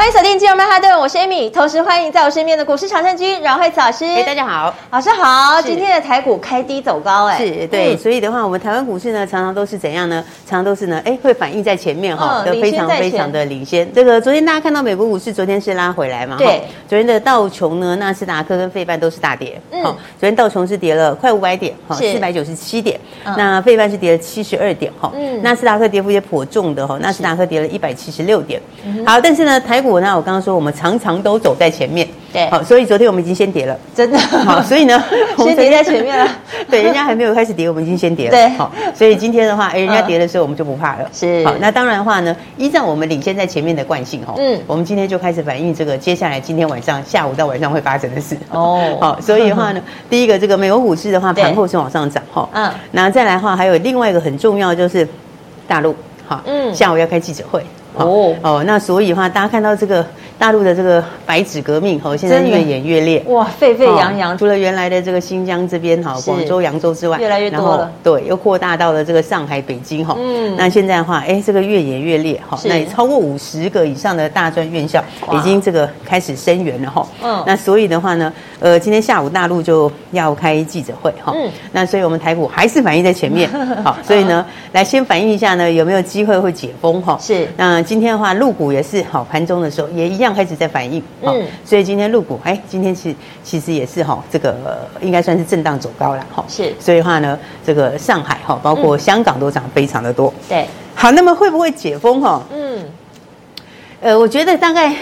欢迎锁定金融曼哈顿，我是 Amy，同时欢迎在我身边的股市常胜军阮惠慈老师。哎，大家好，老师好。今天的台股开低走高，哎，是对，所以的话，我们台湾股市呢，常常都是怎样呢？常常都是呢，哎，会反映在前面哈，都非常非常的领先。这个昨天大家看到美国股市昨天是拉回来嘛？对，昨天的道琼呢，纳斯达克跟费半都是大跌。嗯，昨天道琼是跌了快五百点，哈，四百九十七点。那费半是跌了七十二点，哈。嗯，纳斯达克跌幅也颇重的哈，纳斯达克跌了一百七十六点。好，但是呢，台股呢，我刚刚说我们。常常都走在前面，对，好，所以昨天我们已经先跌了，真的，好，所以呢，先跌在前面了，对，人家还没有开始跌，我们已经先跌了，对，好，所以今天的话，哎，人家跌的时候，我们就不怕了，是，好，那当然的话呢，依照我们领先在前面的惯性，哈，嗯，我们今天就开始反映这个接下来今天晚上下午到晚上会发生的事，哦，好，所以的话呢，第一个这个美国股市的话，盘后是往上涨，哈，嗯，那再来的话，还有另外一个很重要就是大陆，好，嗯，下午要开记者会，哦，哦，那所以的话，大家看到这个。大陆的这个白纸革命哈，现在越演越烈，哇，沸沸扬扬。除了原来的这个新疆这边哈，广州、扬州之外，越来越多了。对，又扩大到了这个上海、北京哈。嗯。那现在的话，哎，这个越演越烈哈。那也超过五十个以上的大专院校已经这个开始声援了哈。嗯。那所以的话呢，呃，今天下午大陆就要开记者会哈。嗯。那所以我们台股还是反映在前面。好，所以呢，来先反映一下呢，有没有机会会解封哈？是。那今天的话，入股也是好，盘中的时候也一样。开始在反应，嗯，所以今天入股，哎，今天其其实也是哈，这个应该算是震荡走高了哈，是，所以的话呢，这个上海哈，包括香港都涨非常的多，对，好，那么会不会解封哈？嗯，呃，我觉得大概。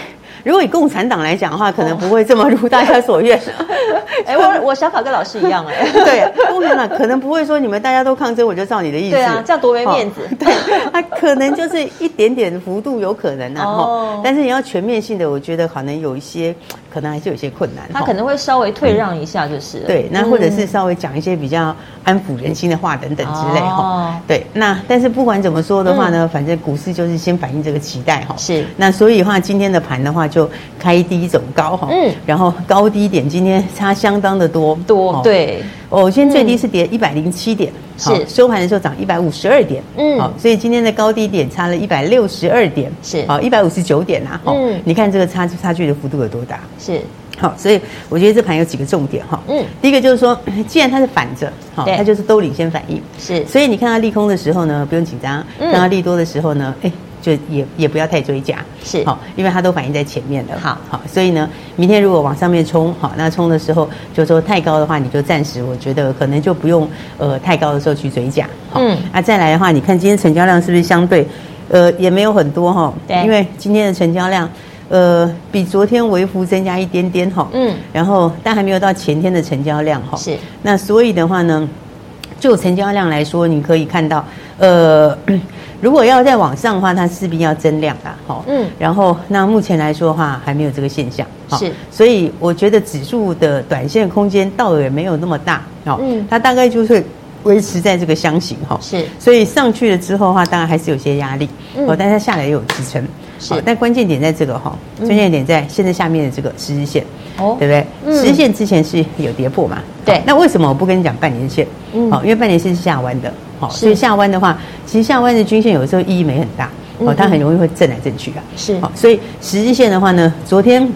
如果以共产党来讲的话，可能不会这么如大家所愿。哎，我我想法跟老师一样哎。对，共产党可能不会说你们大家都抗争，我就照你的意思。对啊，这样多没面子。对，他可能就是一点点幅度有可能啊。哦。但是你要全面性的，我觉得可能有一些，可能还是有些困难。他可能会稍微退让一下，就是。对，那或者是稍微讲一些比较安抚人心的话等等之类哈。哦。对，那但是不管怎么说的话呢，反正股市就是先反映这个期待哈。是。那所以的话，今天的盘的话。就开低走高哈，嗯，然后高低点今天差相当的多。多，对，哦，今天最低是跌一百零七点，是。收盘的时候涨一百五十二点，嗯，好，所以今天的高低点差了一百六十二点，是，好，一百五十九点呐，嗯，你看这个差差距的幅度有多大？是，好，所以我觉得这盘有几个重点哈，嗯，第一个就是说，既然它是反着，好，它就是都领先反应，是，所以你看它利空的时候呢，不用紧张，看它利多的时候呢，哎。就也也不要太追加，是。好，因为它都反映在前面的，好好，所以呢，明天如果往上面冲，好，那冲的时候就说太高的话，你就暂时我觉得可能就不用呃太高的时候去追加，嗯，啊再来的话，你看今天成交量是不是相对呃也没有很多哈，对，因为今天的成交量呃比昨天微幅增加一点点哈，嗯，然后但还没有到前天的成交量哈，是，那所以的话呢，就成交量来说，你可以看到呃。如果要再往上的话，它势必要增量啦，好，嗯，然后那目前来说的话，还没有这个现象，是，所以我觉得指数的短线空间倒也没有那么大，好，嗯，它大概就是维持在这个箱型，哈，是，所以上去了之后的话，当然还是有些压力，哦，但它下来也有支撑，是，但关键点在这个哈，关键点在现在下面的这个十日线，哦，对不对？十日线之前是有跌破嘛？对，那为什么我不跟你讲半年线？嗯，好，因为半年线是下弯的。好，所以下弯的话，其实下弯的均线有时候意义没很大，哦，它很容易会震来震去啊。是，好，所以十日线的话呢，昨天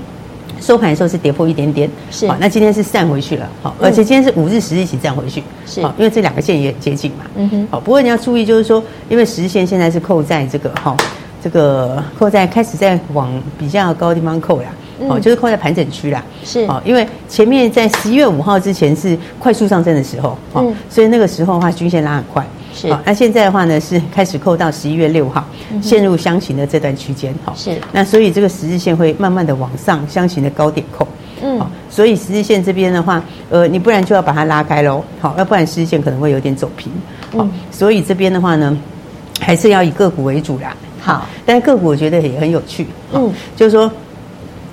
收盘的时候是跌破一点点，是，好，那今天是站回去了，好，而且今天是五日、十日一起站回去，是，好，因为这两个线也很接近嘛，嗯哼，好，不过你要注意，就是说，因为十日线现在是扣在这个哈，这个扣在开始在往比较高的地方扣呀。哦，就是扣在盘整区啦，是。哦，因为前面在十一月五号之前是快速上升的时候，哦，所以那个时候的话均线拉很快，是，那现在的话呢是开始扣到十一月六号，陷入箱型的这段区间，哈，是，那所以这个十日线会慢慢的往上箱型的高点扣，嗯，所以十日线这边的话，呃，你不然就要把它拉开喽，好，要不然十日线可能会有点走平，好，所以这边的话呢，还是要以个股为主啦，好，但是个股我觉得也很有趣，嗯，就是说。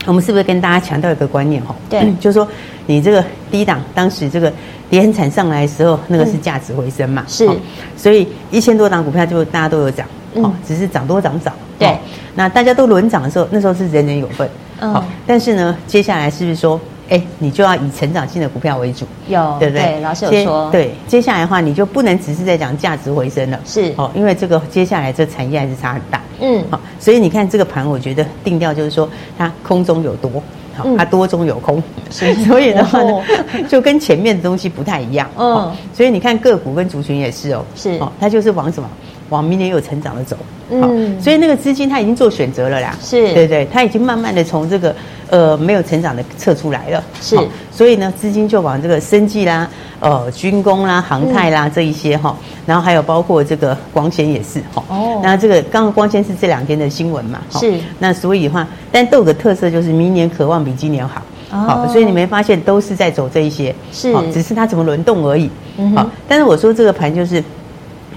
我们是不是跟大家强调一个观念哈？对，就是说你这个低档当时这个跌很惨上来的时候，那个是价值回升嘛？是，所以一千多档股票就大家都有涨，哦，只是涨多涨少。对，那大家都轮涨的时候，那时候是人人有份。好，但是呢，接下来是不是说，哎，你就要以成长性的股票为主？有，对不对？对，老师有说。对，接下来的话，你就不能只是在讲价值回升了。是，哦，因为这个接下来这产业还是差很大。嗯，好，所以你看这个盘，我觉得定调就是说，它空中有多，好，它多中有空。是，所以的话呢，就跟前面的东西不太一样。嗯，所以你看个股跟族群也是哦。是，哦，它就是往什么？往明年有成长的走，嗯，所以那个资金它已经做选择了啦，是对对，他已经慢慢的从这个呃没有成长的撤出来了，是，所以呢资金就往这个生技啦、呃军工啦、航太啦这一些哈，然后还有包括这个光纤也是哈，哦，那这个刚刚光纤是这两天的新闻嘛，是，那所以的话，但都有个特色就是明年渴望比今年好，好，所以你没发现都是在走这一些，是，只是它怎么轮动而已，好，但是我说这个盘就是。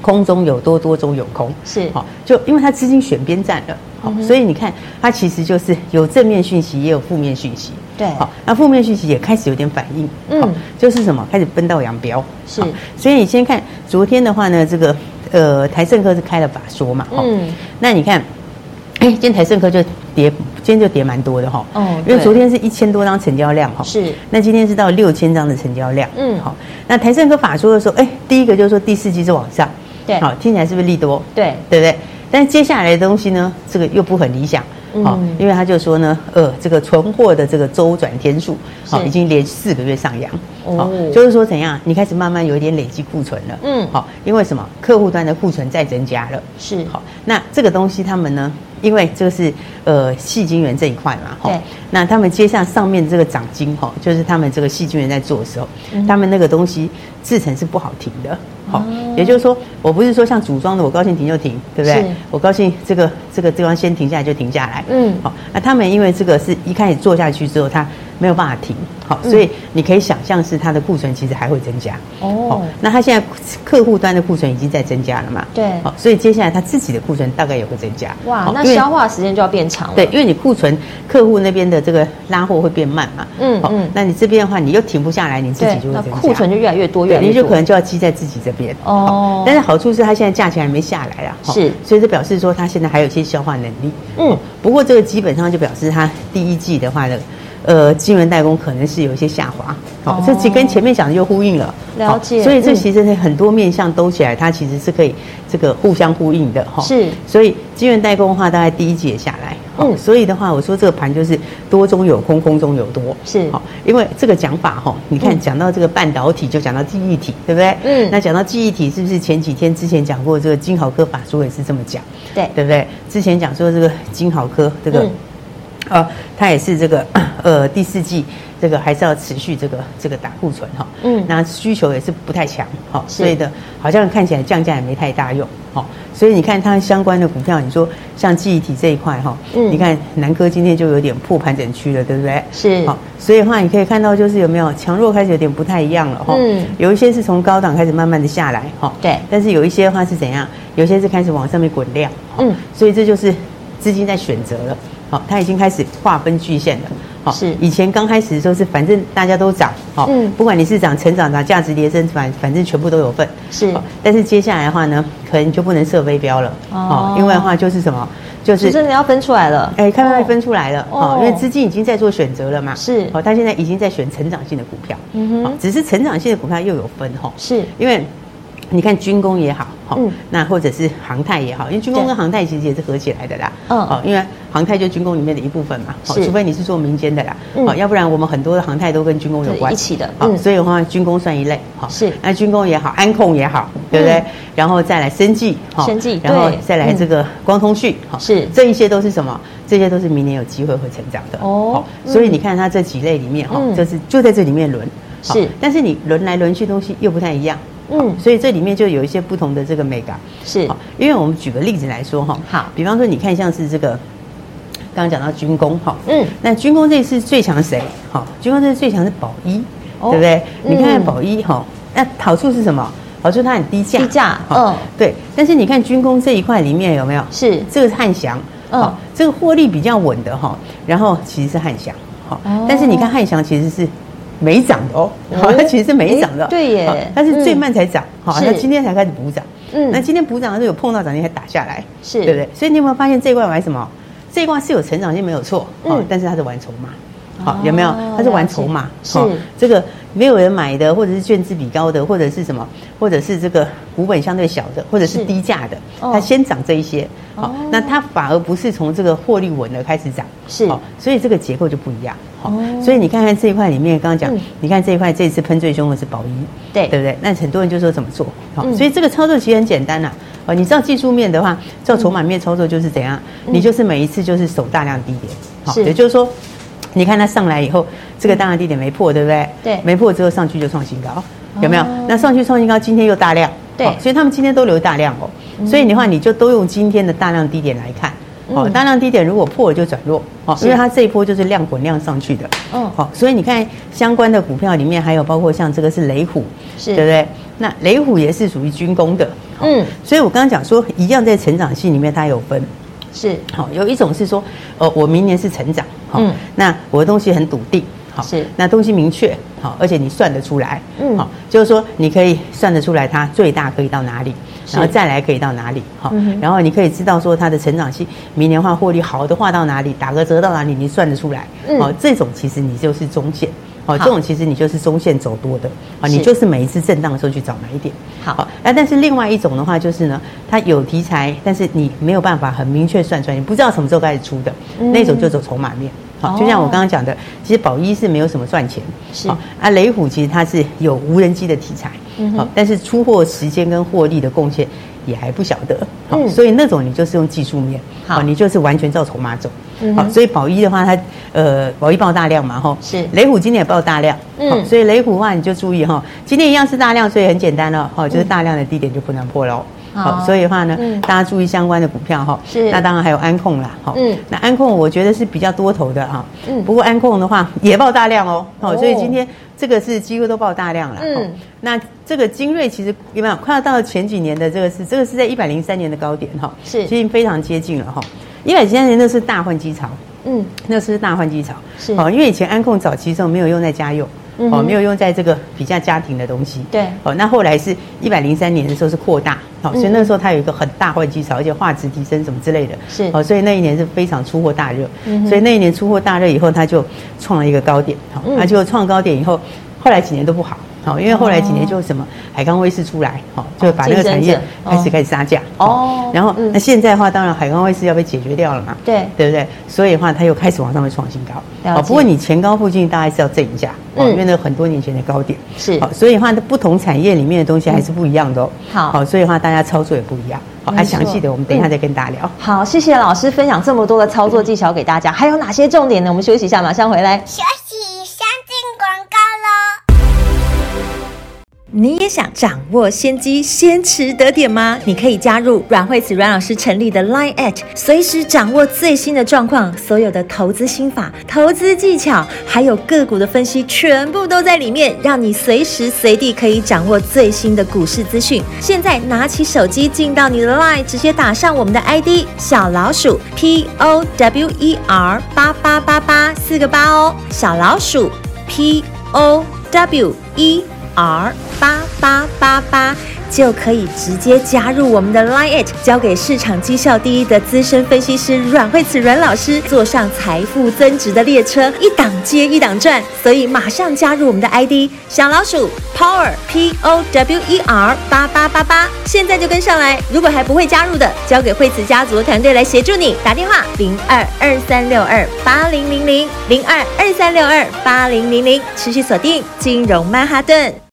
空中有多，多中有空，是。好，就因为它资金选边站了，好，嗯、所以你看它其实就是有正面讯息，也有负面讯息，对，好，那负面讯息也开始有点反应，嗯，就是什么？开始分道扬镳，是，所以你先看昨天的话呢，这个呃台盛科是开了法说嘛，嗯，那你看，哎，今天台盛科就跌，今天就跌蛮多的哈，哦，因为昨天是一千多张成交量哈，是，那今天是到六千张的成交量，嗯，好，那台盛科法说的时候，哎，第一个就是说第四季是往上。对，好，听起来是不是利多？对，对不对？但接下来的东西呢，这个又不很理想，好，因为他就说呢，呃，这个存货的这个周转天数，好，已经连四个月上扬，好，就是说怎样？你开始慢慢有一点累积库存了，嗯，好，因为什么？客户端的库存在增加了，是，好，那这个东西他们呢？因为这个是呃细晶圆这一块嘛，哈，那他们接下上面这个涨金哈，就是他们这个细晶圆在做的时候，他们那个东西制成是不好停的。好，也就是说，我不是说像组装的，我高兴停就停，对不对？我高兴这个这个地方先停下来就停下来。嗯，好，那他们因为这个是一开始做下去之后，他没有办法停，好，所以你可以想象是它的库存其实还会增加。哦，那他现在客户端的库存已经在增加了嘛？对，好，所以接下来他自己的库存大概也会增加。哇，那消化时间就要变长了。对，因为你库存客户那边的这个拉货会变慢嘛。嗯嗯，那你这边的话，你又停不下来，你自己就会增加。库存就越来越多，越来越多，你就可能就要积在自己这边。哦，但是好处是它现在价钱还没下来啊，是，所以这表示说它现在还有一些消化能力。嗯，不过这个基本上就表示它第一季的话呢，呃，晶圆代工可能是有一些下滑。好，这其跟前面讲的又呼应了。了解。所以这其实是很多面向兜起来，它其实是可以这个互相呼应的哈。是。所以晶圆代工的话，大概第一节下来。嗯。所以的话，我说这个盘就是多中有空，空中有多。是。好，因为这个讲法哈，你看讲到这个半导体，就讲到记忆体，对不对？嗯。那讲到记忆体，是不是前几天之前讲过这个金豪科法说也是这么讲？对。对不对？之前讲说这个金豪科这个。呃，它也是这个，呃，第四季这个还是要持续这个这个打库存哈，嗯，那需求也是不太强，好，所以的，好像看起来降价也没太大用，好，所以你看它相关的股票，你说像记忆体这一块哈，嗯，你看南科今天就有点破盘整区了，对不对？是，好，所以的话你可以看到就是有没有强弱开始有点不太一样了哈，嗯，有一些是从高档开始慢慢的下来，哈，对，但是有一些的话是怎样？有些是开始往上面滚量，嗯，所以这就是资金在选择了。好，它已经开始划分巨线了。好，是以前刚开始的时候是反正大家都涨，好，嗯，不管你是涨成长涨价值跌升，反反正全部都有份。是，但是接下来的话呢，可能就不能设飞镖了。哦，因为的话就是什么，就是真的要分出来了。哎，看到分出来了。哦，因为资金已经在做选择了嘛。是，哦，他现在已经在选成长性的股票。嗯哼，只是成长性的股票又有分哈。是因为。你看军工也好，好，那或者是航太也好，因为军工跟航太其实也是合起来的啦。嗯，哦，因为航太就军工里面的一部分嘛。是，除非你是做民间的啦。嗯，要不然我们很多的航太都跟军工有关。一起的。好，所以的话，军工算一类。好，是。那军工也好，安控也好，对不对？然后再来生技，生技，然后再来这个光通讯，好，是。这一些都是什么？这些都是明年有机会会成长的。哦。所以你看它这几类里面，哈，就是就在这里面轮。是。但是你轮来轮去东西又不太一样。嗯，所以这里面就有一些不同的这个美感，是，因为我们举个例子来说哈，好，比方说你看像是这个，刚刚讲到军工哈，嗯，那军工这次最强谁？哈，军工这次最强是宝一，对不对？你看看宝一哈，那好处是什么？好处它很低价，低价，嗯，对。但是你看军工这一块里面有没有？是，这个是汉翔，嗯，这个获利比较稳的哈，然后其实是汉翔，好，但是你看汉翔其实是没涨的哦，好，它其实是没涨的，对耶，它是最慢才涨，好，它今天才开始补涨，嗯，那今天补涨的时候有碰到涨停还打下来，是。对不对？所以你有没有发现这一块玩什么？这一块是有成长性没有错，嗯，但是它是玩筹码。好，有没有？他是玩筹码，是这个没有人买的，或者是券资比高的，或者是什么，或者是这个股本相对小的，或者是低价的，它先涨这一些。好，那它反而不是从这个获利稳的开始涨，是，所以这个结构就不一样。好，所以你看看这一块里面，刚刚讲，你看这一块这次喷最凶的是宝一，对，对不对？那很多人就说怎么做？好，所以这个操作其实很简单呐。哦，你知道技术面的话，照筹码面操作就是怎样？你就是每一次就是守大量低点，好，也就是说。你看它上来以后，这个大量低点没破，对不对？对，没破之后上去就创新高，有没有？那上去创新高，今天又大量，对，所以他们今天都留大量哦。所以的话，你就都用今天的大量低点来看，哦，大量低点如果破了就转弱，哦，因为它这一波就是量滚量上去的，嗯，好，所以你看相关的股票里面还有包括像这个是雷虎，是，对不对？那雷虎也是属于军工的，嗯，所以我刚刚讲说一样在成长性里面它有分。是好，有一种是说，呃，我明年是成长，好，嗯，那我的东西很笃定，好，是，那东西明确，好，而且你算得出来，嗯，好，就是说你可以算得出来它最大可以到哪里，然后再来可以到哪里，好，然后你可以知道说它的成长性，明年话获利好的话到哪里，打个折到哪里，你算得出来，好，这种其实你就是中线。哦，这种其实你就是中线走多的，啊，你就是每一次震荡的时候去找买点。好，那，但是另外一种的话就是呢，它有题材，但是你没有办法很明确算出来，你不知道什么时候开始出的，那种就走筹码面。好，就像我刚刚讲的，其实宝一是没有什么赚钱，是。啊，雷虎其实它是有无人机的题材，好，但是出货时间跟获利的贡献也还不晓得，好，所以那种你就是用技术面，好，你就是完全照筹码走。好，所以宝一的话，它呃，宝一爆大量嘛，哈，是。雷虎今天也爆大量，嗯，所以雷虎的话你就注意哈，今天一样是大量，所以很简单了，哈，就是大量的低点就不能破喽，好，所以的话呢，大家注意相关的股票哈，是，那当然还有安控啦，哈，嗯，那安控我觉得是比较多头的哈，嗯，不过安控的话也爆大量哦，好，所以今天这个是几乎都爆大量了，嗯，那这个精锐其实有没有快要到前几年的这个是这个是在一百零三年的高点哈，是，其实非常接近了哈。一百零三年那是大换机潮，嗯，那是大换机潮，是。哦。因为以前安控早期的时候没有用在家用，哦，没有用在这个比较家庭的东西，对，哦。那后来是一百零三年的时候是扩大，好，所以那时候它有一个很大换机潮，而且画质提升什么之类的，是哦。所以那一年是非常出货大热，所以那一年出货大热以后，它就创了一个高点，好，它就创高点以后，后来几年都不好。好，因为后来几年就什么海康威视出来，好，就把那个产业开始开始杀价哦。然后那现在的话，当然海康威视要被解决掉了嘛，对对不对？所以的话，它又开始往上面创新高。哦，不过你前高附近大概是要震一下，哦，因为那很多年前的高点是。好，所以的话，不同产业里面的东西还是不一样的哦。好，所以的话，大家操作也不一样。好，那详细的我们等一下再跟大家聊。好，谢谢老师分享这么多的操作技巧给大家，还有哪些重点呢？我们休息一下，马上回来。你也想掌握先机，先持得点吗？你可以加入阮慧慈阮老师成立的 Line at，随时掌握最新的状况，所有的投资心法、投资技巧，还有个股的分析，全部都在里面，让你随时随地可以掌握最新的股市资讯。现在拿起手机进到你的 Line，直接打上我们的 ID 小老鼠 P O W E R 八八八八四个八哦，小老鼠 P O W E R 八八八八。就可以直接加入我们的 Line，交给市场绩效第一的资深分析师阮慧慈阮老师，坐上财富增值的列车，一档接一档赚。所以马上加入我们的 ID 小老鼠 Power P O W E R 八八八八，现在就跟上来。如果还不会加入的，交给慧慈家族团队来协助你。打电话零二二三六二八零零零零二二三六二八零零零，持续锁定金融曼哈顿。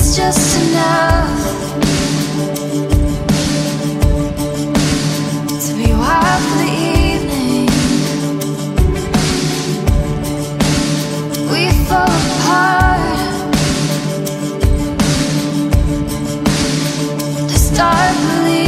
it's just enough to be wild for the evening. We fall apart. Start believing.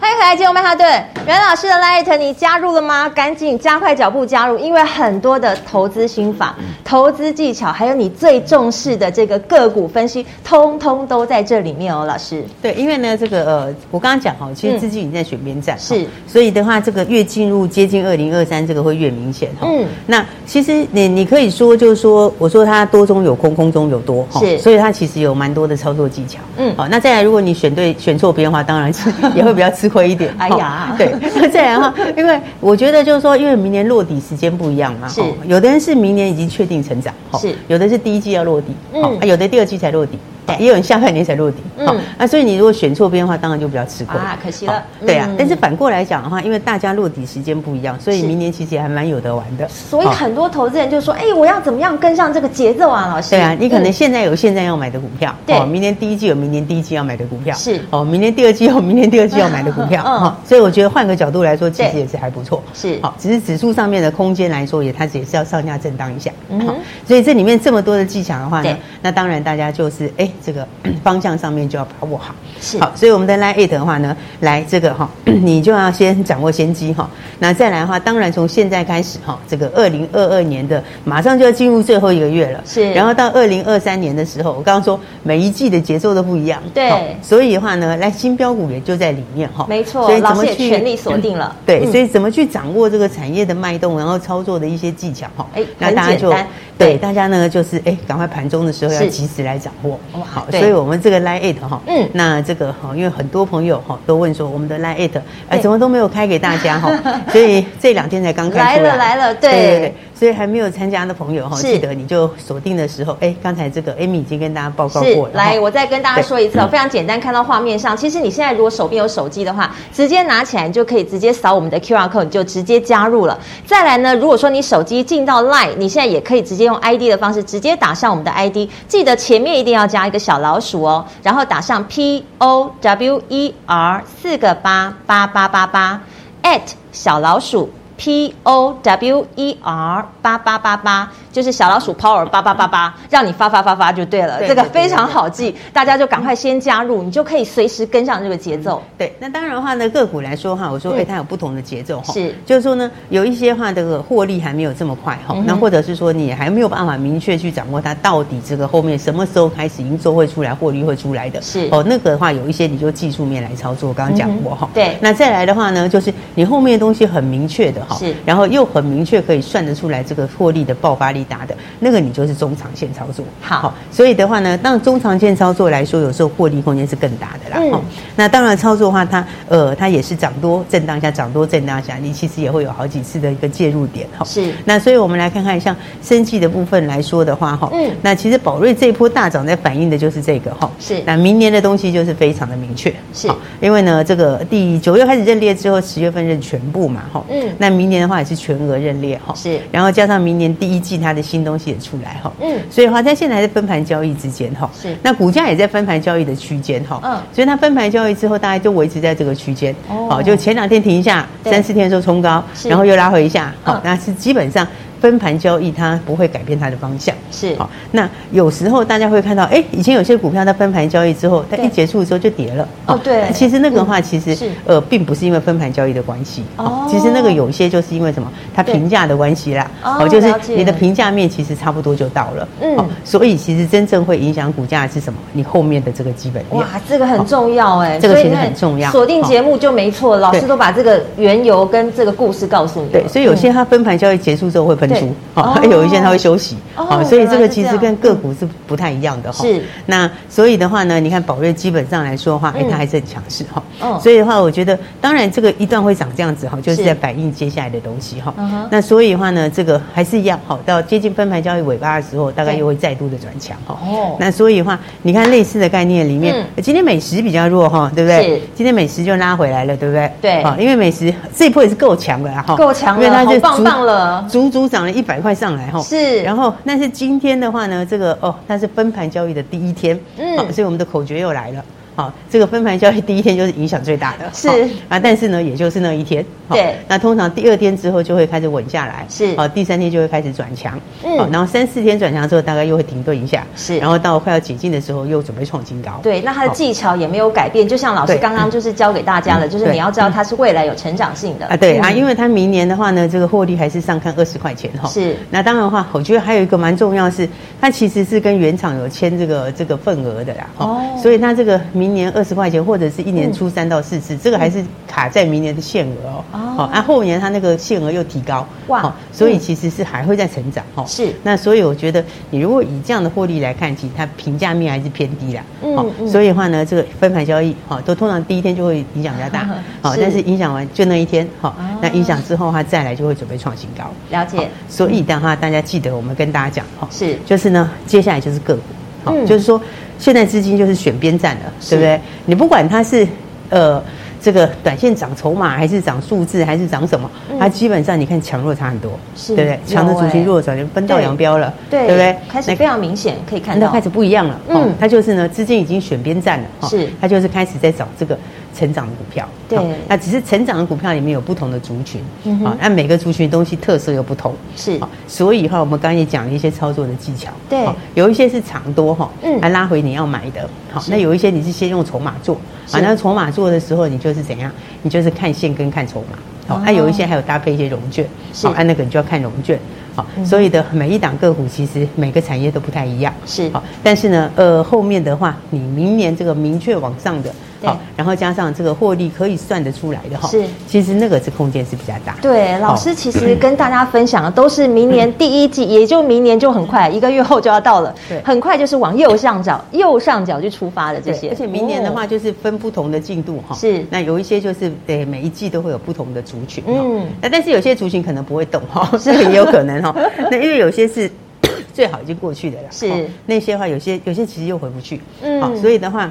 欢迎回来，金融曼哈顿。袁老师的 Light 你加入了吗？赶紧加快脚步加入，因为很多的投资心法、投资技巧，还有你最重视的这个个股分析，通通都在这里面哦。老师，对，因为呢，这个呃，我刚刚讲哈，其实资金已经在选边站，是、嗯，所以的话，这个越进入接近二零二三，这个会越明显哈。嗯，那其实你你可以说，就是说，我说它多中有空，空中有多，是，所以它其实有蛮多的操作技巧。嗯，好，那再来，如果你选对选错边的话，当然是 也会比较吃。亏一点，哎呀，对，那再然哈，因为我觉得就是说，因为明年落地时间不一样嘛，是，有的人是明年已经确定成长，是，有的是第一季要落地，嗯，有的第二季才落底。也有人下半年才落底，好，那所以你如果选错边的话，当然就比较吃亏。啊，可惜了。对啊，但是反过来讲的话，因为大家落底时间不一样，所以明年其实也还蛮有得玩的。所以很多投资人就说：“哎，我要怎么样跟上这个节奏啊，老师？”对啊，你可能现在有现在要买的股票，对，明年第一季有明年第一季要买的股票，是。哦，明年第二季有明年第二季要买的股票，哈，所以我觉得换个角度来说，其实也是还不错，是好，只是指数上面的空间来说，也它也是要上下震荡一下，嗯，所以这里面这么多的技巧的话呢，那当然大家就是哎，这个 方。向上面就要把握好，是好，所以我们的 Line 8的话呢，来这个哈，你就要先掌握先机哈。那再来的话，当然从现在开始哈，这个二零二二年的马上就要进入最后一个月了，是。然后到二零二三年的时候，我刚刚说每一季的节奏都不一样，对。所以的话呢，来新标股也就在里面哈，没错。所以怎么去全力锁定了？对，所以怎么去掌握这个产业的脉动，然后操作的一些技巧哈？哎，那大家就对大家呢，就是哎，赶快盘中的时候要及时来掌握。好，所以我们这。个 Line Eight 哈，嗯，那这个哈，因为很多朋友哈都问说，我们的 Line Eight 哎，怎么都没有开给大家哈，所以这两天才刚开出来，来了来了，对对对。所以还没有参加的朋友哈，记得你就锁定的时候，哎，刚才这个 Amy 已经跟大家报告过了。来，我再跟大家说一次，非常简单，看到画面上，其实你现在如果手边有手机的话，直接拿起来你就可以直接扫我们的 QR code，你就直接加入了。再来呢，如果说你手机进到 Line，你现在也可以直接用 ID 的方式直接打上我们的 ID，记得前面一定要加一个小老鼠哦，然后打上 P O W E R 四个八八八八八 at 小老鼠。P O W E R 八八八八。就是小老鼠 Power 八八八八，让你发发发发就对了，这个非常好记，大家就赶快先加入，你就可以随时跟上这个节奏。对，那当然的话呢，个股来说哈，我说哎，它有不同的节奏哈，是，就是说呢，有一些话这个获利还没有这么快哈，那或者是说你还没有办法明确去掌握它到底这个后面什么时候开始营收会出来，获利会出来的，是。哦，那个的话有一些你就技术面来操作，刚刚讲过哈，对，那再来的话呢，就是你后面的东西很明确的哈，是，然后又很明确可以算得出来这个获利的爆发力。大的那个，你就是中长线操作。好，所以的话呢，当中长线操作来说，有时候获利空间是更大的啦。嗯，那当然操作的话，它呃，它也是涨多震荡下，涨多震荡下，你其实也会有好几次的一个介入点。哈，是。那所以我们来看看，像生技的部分来说的话，哈，嗯，那其实宝瑞这一波大涨在反映的就是这个哈。是。那明年的东西就是非常的明确。是。因为呢，这个第九月开始认列之后，十月份认全部嘛。哈。嗯。那明年的话也是全额认列。哈。是。然后加上明年第一季它。它的新东西也出来哈，嗯，所以的话它现在还在分盘交易之间哈，是，那股价也在分盘交易的区间哈，嗯，所以它分盘交易之后，大概就维持在这个区间，哦，就前两天停一下，三四天的时候冲高，然后又拉回一下，好，那是基本上分盘交易它不会改变它的方向。是好，那有时候大家会看到，哎，以前有些股票它分盘交易之后，它一结束之后就跌了。哦，对。其实那个的话，其实呃，并不是因为分盘交易的关系。哦。其实那个有些就是因为什么？它评价的关系啦。哦。就是你的评价面其实差不多就到了。嗯。所以其实真正会影响股价的是什么？你后面的这个基本面。哇，这个很重要哎。这个其实很重要。锁定节目就没错，老师都把这个缘由跟这个故事告诉你。对，所以有些它分盘交易结束之后会喷出，好，有一些它会休息。好，所以这个其实跟个股是不太一样的哈。是。那所以的话呢，你看宝瑞基本上来说的话，哎，它还是很强势哈。哦。所以的话，我觉得当然这个一段会长这样子哈，就是在反映接下来的东西哈。那所以的话呢，这个还是一样好，到接近分盘交易尾巴的时候，大概又会再度的转强哈。哦。那所以的话，你看类似的概念里面，今天美食比较弱哈，对不对？是。今天美食就拉回来了，对不对？对。好，因为美食这一波也是够强的哈。够强了，因为它就棒棒了，足足涨了一百块上来哈。是。然后，但是今天的话呢，这个哦，它是分盘交易的第一天，嗯，所以我们的口诀又来了。好，这个分盘交易第一天就是影响最大的，是啊，但是呢，也就是那一天，对。那通常第二天之后就会开始稳下来，是。好，第三天就会开始转强，嗯。好，然后三四天转强之后，大概又会停顿一下，是。然后到快要解禁的时候，又准备创新高。对，那它的技巧也没有改变，就像老师刚刚就是教给大家的，就是你要知道它是未来有成长性的啊。对啊，因为它明年的话呢，这个获利还是上看二十块钱哈。是。那当然的话，我觉得还有一个蛮重要的是，它其实是跟原厂有签这个这个份额的啦。哦。所以它这个明年二十块钱。或者是一年出三到四次，嗯、这个还是卡在明年的限额哦。哦，那、啊、后年它那个限额又提高，哇、哦，所以其实是还会再成长哈。是、哦，那所以我觉得你如果以这样的获利来看，其实它评价面还是偏低啦。嗯，哦、所以的话呢，这个分盘交易哈、哦，都通常第一天就会影响比较大。好、哦，但是影响完就那一天，好、那影响之后它再来就会准备创新高。了解。哦、所以的话，大家记得我们跟大家讲哈，是，就是呢，接下来就是个股，好、哦，嗯、就是说。现在资金就是选边站了，对不对？你不管它是呃这个短线涨筹码，还是涨数字，还是涨什么，嗯、它基本上你看强弱差很多，是对不对？强的族群，弱的早就分道扬镳了，对，对不对？开始非常明显，可以看到开始不一样了。嗯，它就是呢，资金已经选边站了，是它就是开始在找这个。成长的股票，对，那只是成长的股票里面有不同的族群，嗯啊，那每个族群东西特色又不同，是，所以哈，我们刚刚也讲了一些操作的技巧，对，有一些是长多哈，嗯，来拉回你要买的，好，那有一些你是先用筹码做，啊，那筹码做的时候，你就是怎样，你就是看线跟看筹码，好，那有一些还有搭配一些融券，好，那那个你就要看融券，好，所以的每一档个股其实每个产业都不太一样，是，好，但是呢，呃，后面的话，你明年这个明确往上的。好，然后加上这个获利可以算得出来的哈，是，其实那个是空间是比较大。对，老师其实跟大家分享的都是明年第一季，也就明年就很快，一个月后就要到了，对，很快就是往右上角右上角就出发了这些。而且明年的话就是分不同的进度哈，是，那有一些就是对每一季都会有不同的族群，嗯，那但是有些族群可能不会动哈，这个 也有可能哈，那因为有些是 最好已经过去的了，是。那些话有些有些其实又回不去，嗯，好，所以的话。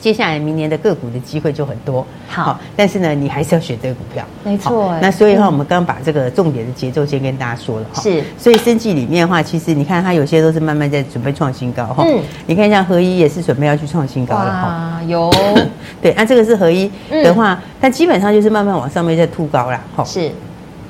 接下来明年的个股的机会就很多，好，但是呢，你还是要选对股票，没错。那所以的话，我们刚刚把这个重点的节奏先跟大家说了哈，是。所以生计里面的话，其实你看它有些都是慢慢在准备创新高哈。嗯。你看一下合一也是准备要去创新高了哈。有。对，那这个是合一的话，它基本上就是慢慢往上面在突高了哈。是。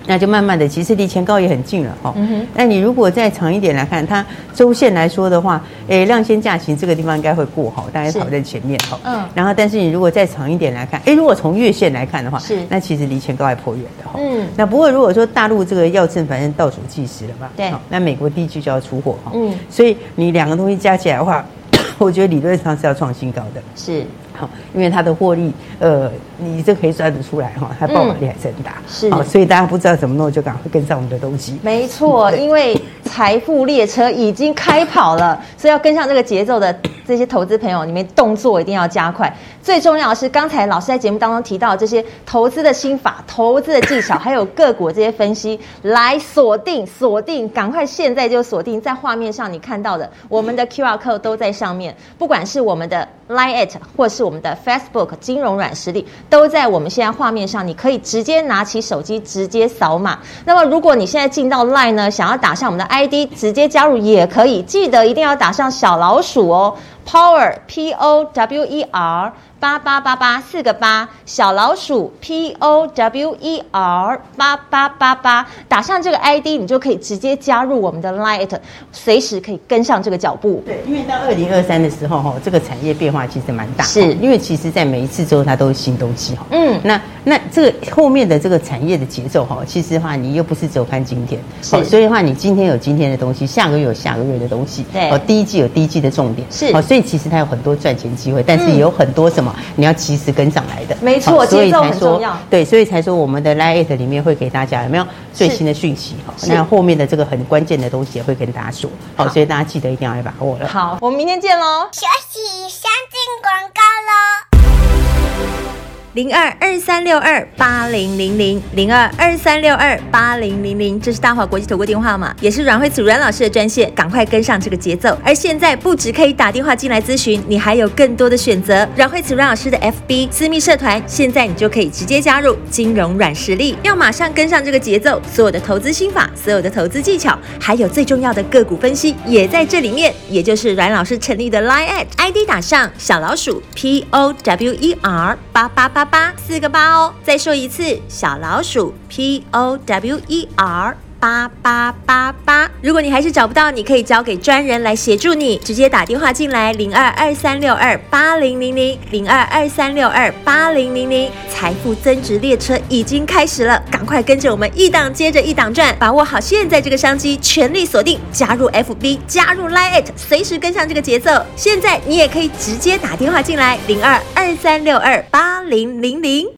那就慢慢的，其实离前高也很近了哦。嗯哼。那你如果再长一点来看，它周线来说的话，诶，量先价行这个地方应该会过好，大概跑在前面哈。嗯。然后，但是你如果再长一点来看，诶，如果从月线来看的话，是。那其实离前高还颇远的哈。嗯。那不过如果说大陆这个药证反正倒数计时了嘛，对。那美国第一季就要出货哈。嗯。所以你两个东西加起来的话，我觉得理论上是要创新高的。是。好，因为它的获利，呃，你这可以算得出来哈，它爆发力还是很大，是，啊，所以大家不知道怎么弄，就赶快跟上我们的东西。没错，因为财富列车已经开跑了，所以要跟上这个节奏的这些投资朋友，你们动作一定要加快。最重要的是，刚才老师在节目当中提到这些投资的心法、投资的技巧，还有个股这些分析，来锁定锁定，赶快现在就锁定在画面上你看到的，我们的 QR code 都在上面，不管是我们的 Line@ 或是我们的 Facebook 金融软实力都在我们现在画面上，你可以直接拿起手机直接扫码。那么如果你现在进到 Line 呢，想要打上我们的 ID 直接加入也可以，记得一定要打上小老鼠哦，Power P O W E R 八八八八四个八，小老鼠 P O W E R 八八八八，打上这个 ID，你就可以直接加入我们的 Light，随时可以跟上这个脚步。对，因为到二零二三的时候，哈，这个产业变化其实蛮大。是，因为其实在每一次之后，它都是新东西，哈。嗯，那那这个后面的这个产业的节奏，哈，其实的话，你又不是只有看今天，是，所以的话，你今天有今天的东西，下个月有下个月的东西，对，哦，第一季有第一季的重点，是，哦，所以其实它有很多赚钱机会，但是也有很多什么。你要及时跟上来的，没错，所以才说对，所以才说我们的 Lite 里面会给大家有没有最新的讯息哈？那后面的这个很关键的东西也会跟大家说，好，所以大家记得一定要来把握了。好，我们明天见喽！休息，先进广告喽。零二二三六二八零零零零二二三六二八零零零，这是大华国际投顾电话嘛，也是阮慧慈阮老师的专线，赶快跟上这个节奏。而现在不止可以打电话进来咨询，你还有更多的选择。阮慧慈阮老师的 FB 私密社团，现在你就可以直接加入金融软实力，要马上跟上这个节奏。所有的投资心法，所有的投资技巧，还有最重要的个股分析，也在这里面。也就是阮老师成立的 Line ID 打上小老鼠 P O W E R 八八八。八四个八哦，再说一次，小老鼠 P O W E R 八八八八。如果你还是找不到，你可以交给专人来协助你，直接打电话进来零二二三六二八零零零零二二三六二八零零零。财富增值列车已经开始了，赶快跟着我们一档接着一档赚，把握好现在这个商机，全力锁定，加入 FB，加入 Line，随时跟上这个节奏。现在你也可以直接打电话进来零二二三六二八零零零。